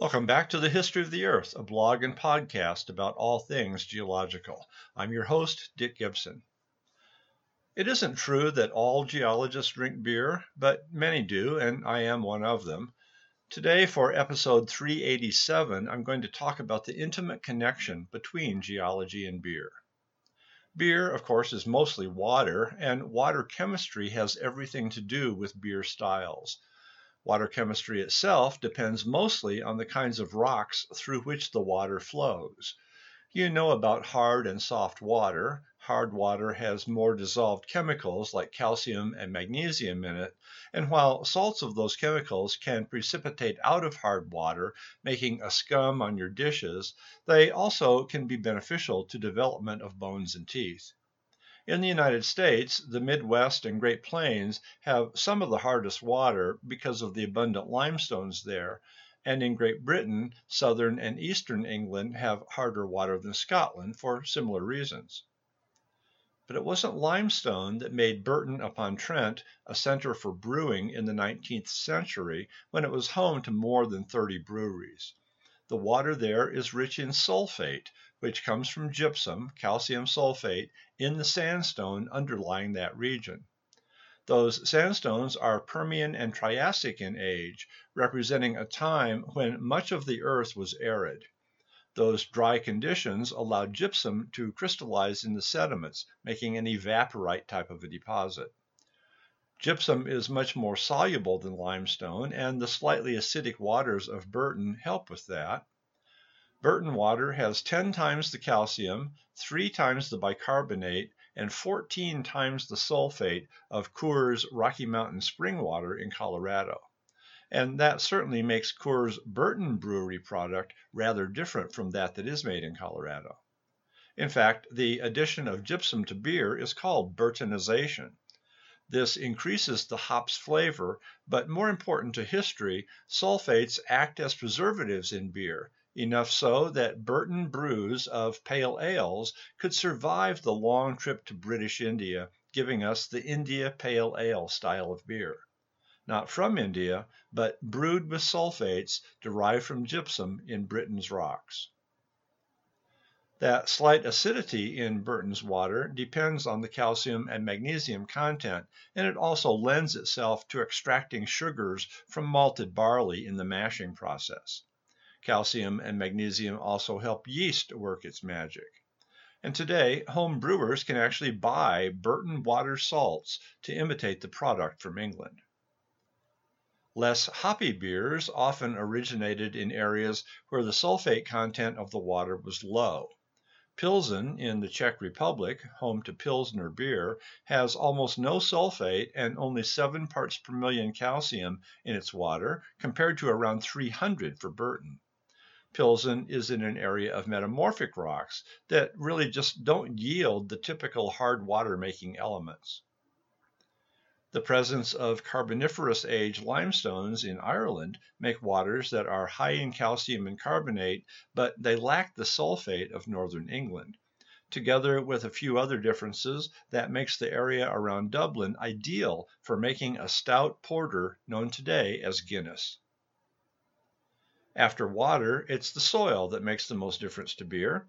Welcome back to the History of the Earth, a blog and podcast about all things geological. I'm your host, Dick Gibson. It isn't true that all geologists drink beer, but many do, and I am one of them. Today, for episode 387, I'm going to talk about the intimate connection between geology and beer. Beer, of course, is mostly water, and water chemistry has everything to do with beer styles. Water chemistry itself depends mostly on the kinds of rocks through which the water flows. You know about hard and soft water. Hard water has more dissolved chemicals like calcium and magnesium in it, and while salts of those chemicals can precipitate out of hard water, making a scum on your dishes, they also can be beneficial to development of bones and teeth. In the United States, the Midwest and Great Plains have some of the hardest water because of the abundant limestones there, and in Great Britain, southern and eastern England have harder water than Scotland for similar reasons. But it wasn't limestone that made Burton upon Trent a center for brewing in the 19th century when it was home to more than 30 breweries. The water there is rich in sulfate, which comes from gypsum, calcium sulfate, in the sandstone underlying that region. Those sandstones are Permian and Triassic in age, representing a time when much of the earth was arid. Those dry conditions allowed gypsum to crystallize in the sediments, making an evaporite type of a deposit. Gypsum is much more soluble than limestone, and the slightly acidic waters of Burton help with that. Burton water has 10 times the calcium, 3 times the bicarbonate, and 14 times the sulfate of Coors Rocky Mountain spring water in Colorado. And that certainly makes Coors Burton brewery product rather different from that that is made in Colorado. In fact, the addition of gypsum to beer is called Burtonization. This increases the hop's flavor, but more important to history, sulfates act as preservatives in beer, enough so that Burton brews of pale ales could survive the long trip to British India, giving us the India Pale Ale style of beer. Not from India, but brewed with sulfates derived from gypsum in Britain's rocks. That slight acidity in Burton's water depends on the calcium and magnesium content, and it also lends itself to extracting sugars from malted barley in the mashing process. Calcium and magnesium also help yeast work its magic. And today, home brewers can actually buy Burton water salts to imitate the product from England. Less hoppy beers often originated in areas where the sulfate content of the water was low. Pilsen in the Czech Republic, home to Pilsner beer, has almost no sulfate and only 7 parts per million calcium in its water, compared to around 300 for Burton. Pilsen is in an area of metamorphic rocks that really just don't yield the typical hard water making elements. The presence of Carboniferous age limestones in Ireland make waters that are high in calcium and carbonate, but they lack the sulfate of northern England. Together with a few other differences, that makes the area around Dublin ideal for making a stout porter known today as Guinness. After water, it's the soil that makes the most difference to beer.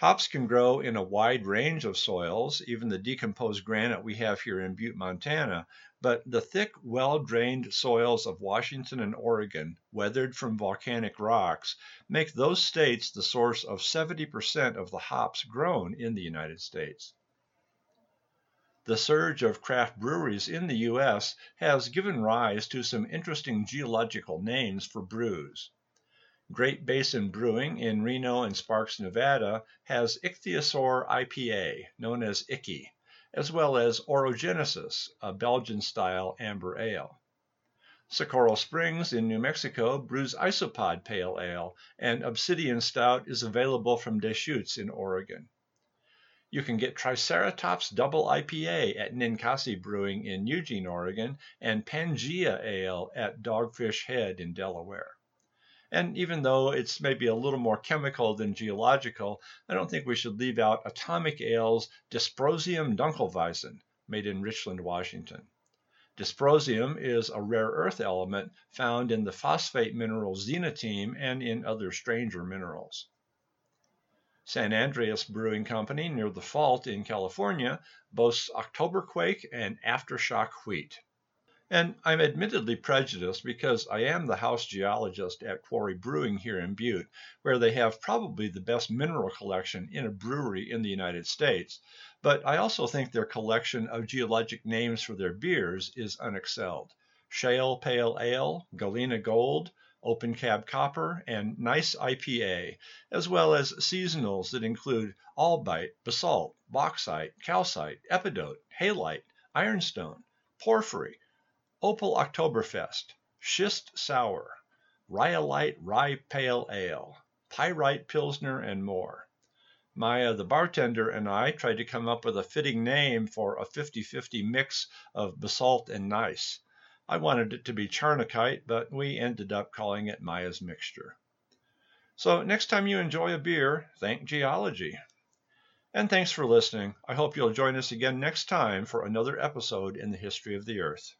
Hops can grow in a wide range of soils, even the decomposed granite we have here in Butte, Montana, but the thick, well drained soils of Washington and Oregon, weathered from volcanic rocks, make those states the source of 70% of the hops grown in the United States. The surge of craft breweries in the U.S. has given rise to some interesting geological names for brews. Great Basin Brewing in Reno and Sparks, Nevada has Ichthyosaur IPA, known as Icky, as well as Orogenesis, a Belgian style amber ale. Socorro Springs in New Mexico brews Isopod Pale Ale, and Obsidian Stout is available from Deschutes in Oregon. You can get Triceratops Double IPA at Ninkasi Brewing in Eugene, Oregon, and Pangea Ale at Dogfish Head in Delaware. And even though it's maybe a little more chemical than geological, I don't think we should leave out Atomic Ale's Dysprosium Dunkelweizen, made in Richland, Washington. Dysprosium is a rare earth element found in the phosphate mineral xenotime and in other stranger minerals. San Andreas Brewing Company near the Fault in California boasts Oktoberquake and Aftershock wheat. And I'm admittedly prejudiced because I am the house geologist at Quarry Brewing here in Butte, where they have probably the best mineral collection in a brewery in the United States. But I also think their collection of geologic names for their beers is unexcelled. Shale Pale Ale, Galena Gold, Open Cab Copper, and Gneiss IPA, as well as seasonals that include albite, basalt, bauxite, calcite, epidote, halite, ironstone, porphyry, Opal Oktoberfest, Schist Sour, Rhyolite Rye Pale Ale, Pyrite Pilsner, and more. Maya, the bartender, and I tried to come up with a fitting name for a 50 50 mix of basalt and gneiss. I wanted it to be Charnockite, but we ended up calling it Maya's Mixture. So next time you enjoy a beer, thank geology. And thanks for listening. I hope you'll join us again next time for another episode in the history of the Earth.